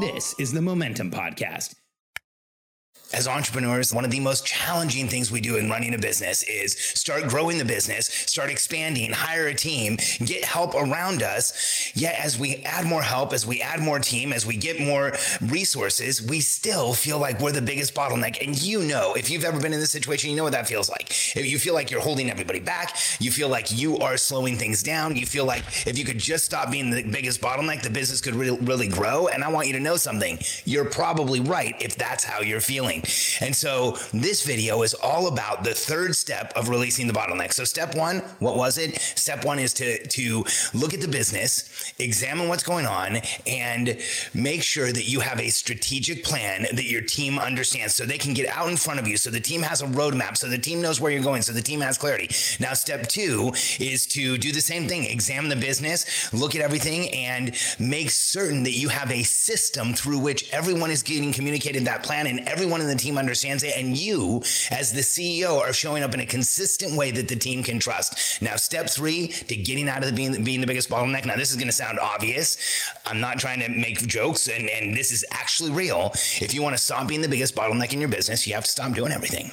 This is the Momentum Podcast. As entrepreneurs, one of the most challenging things we do in running a business is start growing the business, start expanding, hire a team, get help around us. Yet, as we add more help, as we add more team, as we get more resources, we still feel like we're the biggest bottleneck. And you know, if you've ever been in this situation, you know what that feels like. If you feel like you're holding everybody back, you feel like you are slowing things down, you feel like if you could just stop being the biggest bottleneck, the business could really, really grow. And I want you to know something. You're probably right if that's how you're feeling. And so this video is all about the third step of releasing the bottleneck. So step one, what was it? Step one is to, to look at the business, examine what's going on, and make sure that you have a strategic plan that your team understands so they can get out in front of you. So the team has a roadmap, so the team knows where you're going, so the team has clarity. Now, step two is to do the same thing, examine the business, look at everything, and make certain that you have a system through which everyone is getting communicated that plan and everyone in the team understands it. And you, as the CEO, are showing up in a consistent way that the team can trust. Now, step three to getting out of the being, being the biggest bottleneck. Now, this is going to sound obvious. I'm not trying to make jokes, and, and this is actually real. If you want to stop being the biggest bottleneck in your business, you have to stop doing everything.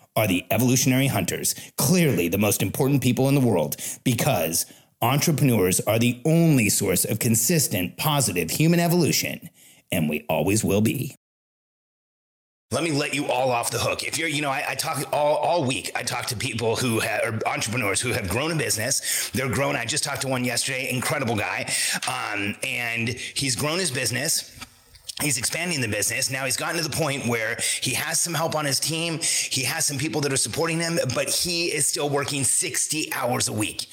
are the evolutionary hunters, clearly the most important people in the world, because entrepreneurs are the only source of consistent, positive human evolution, and we always will be. Let me let you all off the hook. If you're, you know, I, I talk all, all week. I talk to people who have, are entrepreneurs who have grown a business. They're grown. I just talked to one yesterday, incredible guy, um, and he's grown his business He's expanding the business. Now he's gotten to the point where he has some help on his team. He has some people that are supporting him, but he is still working 60 hours a week.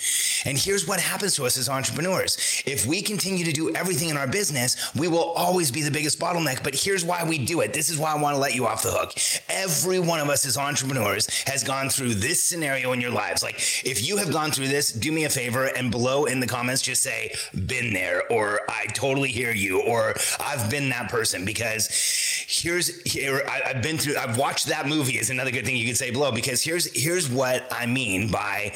And here's what happens to us as entrepreneurs. If we continue to do everything in our business, we will always be the biggest bottleneck. But here's why we do it. This is why I want to let you off the hook. Every one of us as entrepreneurs has gone through this scenario in your lives. Like if you have gone through this, do me a favor and below in the comments, just say, been there, or I totally hear you, or I've been that person person because here's here I, have been through I've watched that movie is another good thing you could say below because here's here's what I mean by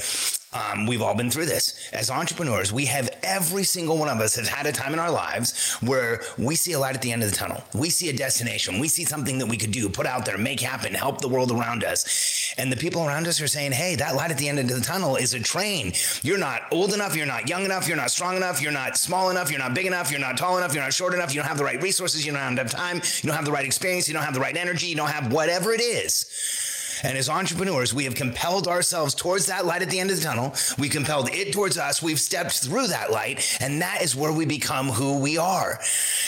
um, we've all been through this as entrepreneurs. We have every single one of us has had a time in our lives where we see a light at the end of the tunnel. We see a destination. We see something that we could do, put out there, make happen, help the world around us. And the people around us are saying, "Hey, that light at the end of the tunnel is a train. You're not old enough. You're not young enough. You're not strong enough. You're not small enough. You're not big enough. You're not tall enough. You're not short enough. You don't have the right resources. You don't have enough time. You don't have the right experience. You don't have the right energy. You don't have whatever it is." And as entrepreneurs, we have compelled ourselves towards that light at the end of the tunnel. We compelled it towards us. We've stepped through that light, and that is where we become who we are.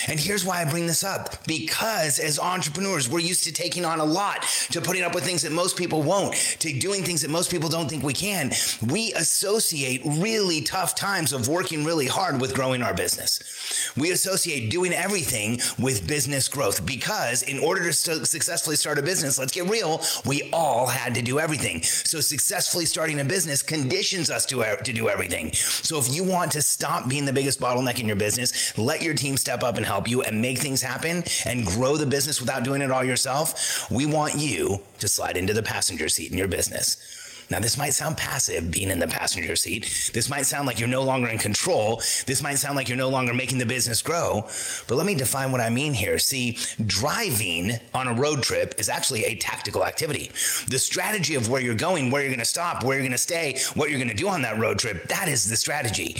And here's why I bring this up because as entrepreneurs, we're used to taking on a lot, to putting up with things that most people won't, to doing things that most people don't think we can. We associate really tough times of working really hard with growing our business. We associate doing everything with business growth because in order to successfully start a business, let's get real, we all all had to do everything. So successfully starting a business conditions us to, to do everything. So if you want to stop being the biggest bottleneck in your business, let your team step up and help you and make things happen and grow the business without doing it all yourself. We want you to slide into the passenger seat in your business. Now, this might sound passive being in the passenger seat. This might sound like you're no longer in control. This might sound like you're no longer making the business grow. But let me define what I mean here. See, driving on a road trip is actually a tactical activity. The strategy of where you're going, where you're going to stop, where you're going to stay, what you're going to do on that road trip, that is the strategy.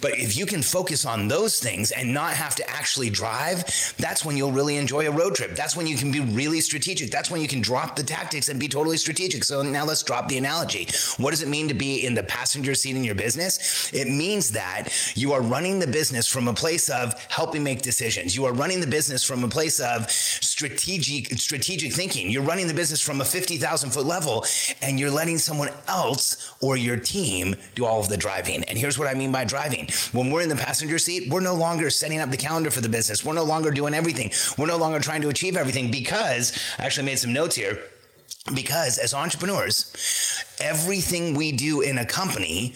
But if you can focus on those things and not have to actually drive, that's when you'll really enjoy a road trip. That's when you can be really strategic. That's when you can drop the tactics and be totally strategic. So now let's drop the analogy. What does it mean to be in the passenger seat in your business? It means that you are running the business from a place of helping make decisions. You are running the business from a place of strategic strategic thinking. You're running the business from a 50,000 foot level and you're letting someone else or your team do all of the driving. And here's what I mean by driving. When we're in the passenger seat, we're no longer setting up the calendar for the business. We're no longer doing everything. We're no longer trying to achieve everything because I actually made some notes here because as entrepreneurs, everything we do in a company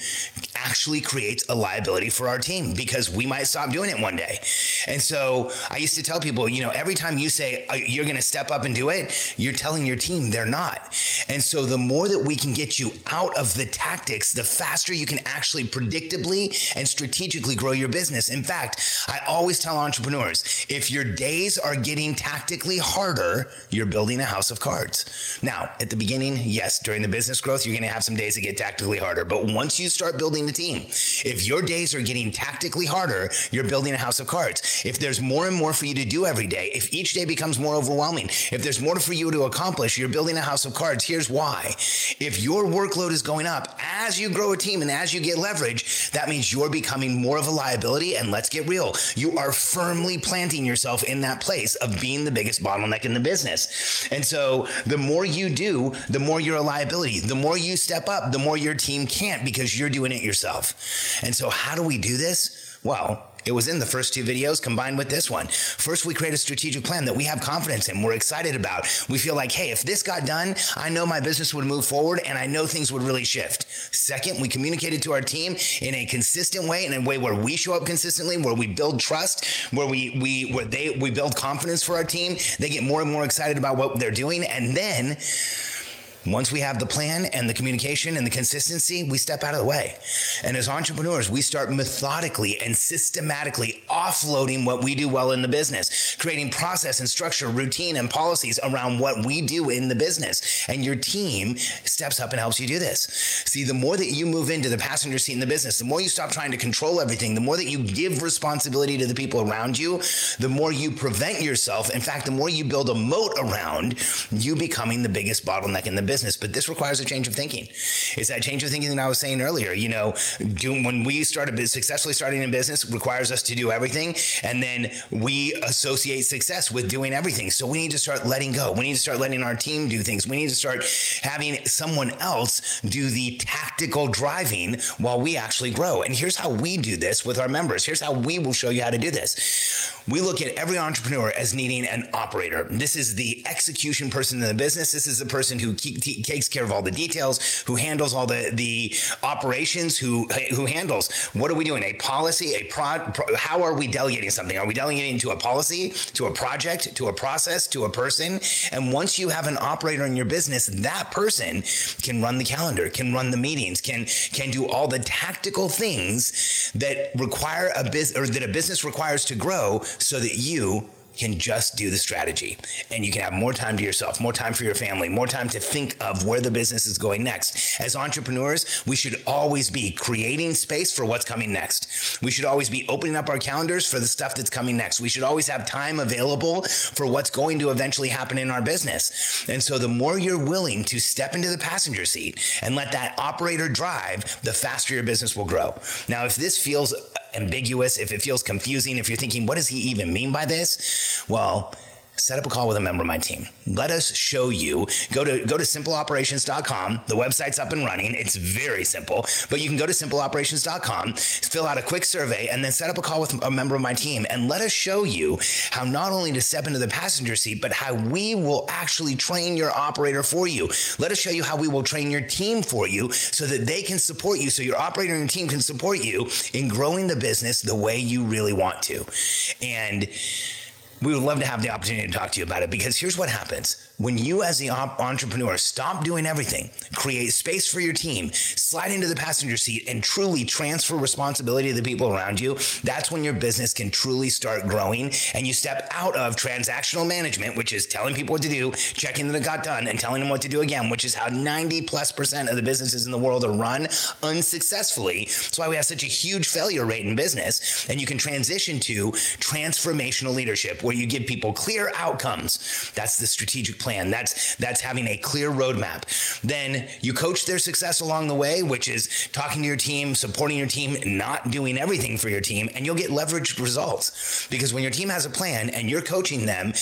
actually creates a liability for our team because we might stop doing it one day. And so I used to tell people, you know, every time you say uh, you're going to step up and do it, you're telling your team they're not. And so the more that we can get you out of the tactics, the faster you can actually predictably and strategically grow your business. In fact, I always tell entrepreneurs if your days are getting tactically harder, you're building a house of cards. Now, at the beginning, yes, during the business growth, you're going to have some days that get tactically harder. But once you start building the team, if your days are getting tactically harder, you're building a house of cards. If there's more and more for you to do every day, if each day becomes more overwhelming, if there's more for you to accomplish, you're building a house of cards. Here's why. If your workload is going up as you grow a team and as you get leverage, that means you're becoming more of a liability. And let's get real, you are firmly planting yourself in that place of being the biggest bottleneck in the business. And so the more you do, the more you're a liability. The more you step up, the more your team can't because you're doing it yourself. And so, how do we do this? Well, it was in the first two videos combined with this one. First, we create a strategic plan that we have confidence in, we're excited about. We feel like, hey, if this got done, I know my business would move forward and I know things would really shift. Second, we communicated to our team in a consistent way, in a way where we show up consistently, where we build trust, where we we where they we build confidence for our team. They get more and more excited about what they're doing. And then once we have the plan and the communication and the consistency, we step out of the way. And as entrepreneurs, we start methodically and systematically offloading what we do well in the business, creating process and structure, routine and policies around what we do in the business. And your team steps up and helps you do this. See, the more that you move into the passenger seat in the business, the more you stop trying to control everything, the more that you give responsibility to the people around you, the more you prevent yourself. In fact, the more you build a moat around you becoming the biggest bottleneck in the business business, but this requires a change of thinking. It's that change of thinking that I was saying earlier. You know, do, when we started successfully starting a business requires us to do everything, and then we associate success with doing everything. So we need to start letting go. We need to start letting our team do things. We need to start having someone else do the tactical driving while we actually grow. And here's how we do this with our members. Here's how we will show you how to do this. We look at every entrepreneur as needing an operator. This is the execution person in the business. This is the person who keep, takes care of all the details, who handles all the the operations, who who handles what are we doing? A policy, a prod. Pro, how are we delegating something? Are we delegating to a policy, to a project, to a process, to a person? And once you have an operator in your business, that person can run the calendar, can run the meetings, can can do all the tactical things that require a business or that a business requires to grow, so that you can just do the strategy and you can have more time to yourself, more time for your family, more time to think of where the business is going next. As entrepreneurs, we should always be creating space for what's coming next. We should always be opening up our calendars for the stuff that's coming next. We should always have time available for what's going to eventually happen in our business. And so the more you're willing to step into the passenger seat and let that operator drive, the faster your business will grow. Now, if this feels ambiguous, if it feels confusing, if you're thinking, what does he even mean by this? Well, set up a call with a member of my team. Let us show you. Go to go to simpleoperations.com. The website's up and running. It's very simple, but you can go to simpleoperations.com, fill out a quick survey, and then set up a call with a member of my team and let us show you how not only to step into the passenger seat, but how we will actually train your operator for you. Let us show you how we will train your team for you so that they can support you, so your operator and your team can support you in growing the business the way you really want to. And we would love to have the opportunity to talk to you about it because here's what happens. When you, as the entrepreneur, stop doing everything, create space for your team, slide into the passenger seat, and truly transfer responsibility to the people around you, that's when your business can truly start growing and you step out of transactional management, which is telling people what to do, checking that it got done, and telling them what to do again, which is how 90 plus percent of the businesses in the world are run unsuccessfully. That's why we have such a huge failure rate in business. And you can transition to transformational leadership where you give people clear outcomes. That's the strategic plan. That's that's having a clear roadmap. Then you coach their success along the way, which is talking to your team, supporting your team, not doing everything for your team, and you'll get leveraged results. Because when your team has a plan and you're coaching them,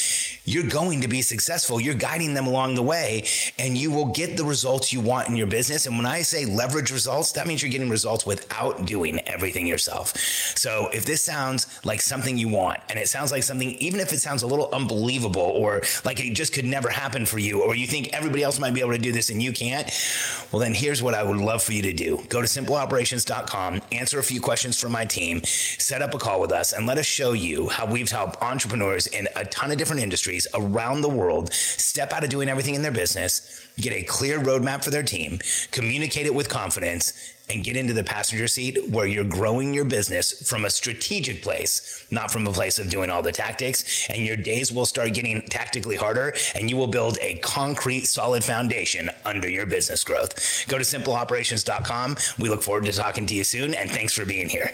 you're going to be successful. You're guiding them along the way, and you will get the results you want in your business. And when I say leverage results, that means you're getting results without doing everything yourself. So if this sounds like something you want, and it sounds like something, even if it sounds a little unbelievable or like it just could never happen for you, or you think everybody else might be able to do this and you can't, well, then here's what I would love for you to do. Go to simpleoperations.com, answer a few questions from my team, set up a call with us, and let us show you how we've helped entrepreneurs in a ton of different industries around the world step out of doing everything in their business, get a clear roadmap for their team, communicate it with confidence and get into the passenger seat where you're growing your business from a strategic place, not from a place of doing all the tactics. And your days will start getting tactically harder and you will build a concrete, solid foundation under your business growth. Go to simpleoperations.com. We look forward to talking to you soon and thanks for being here.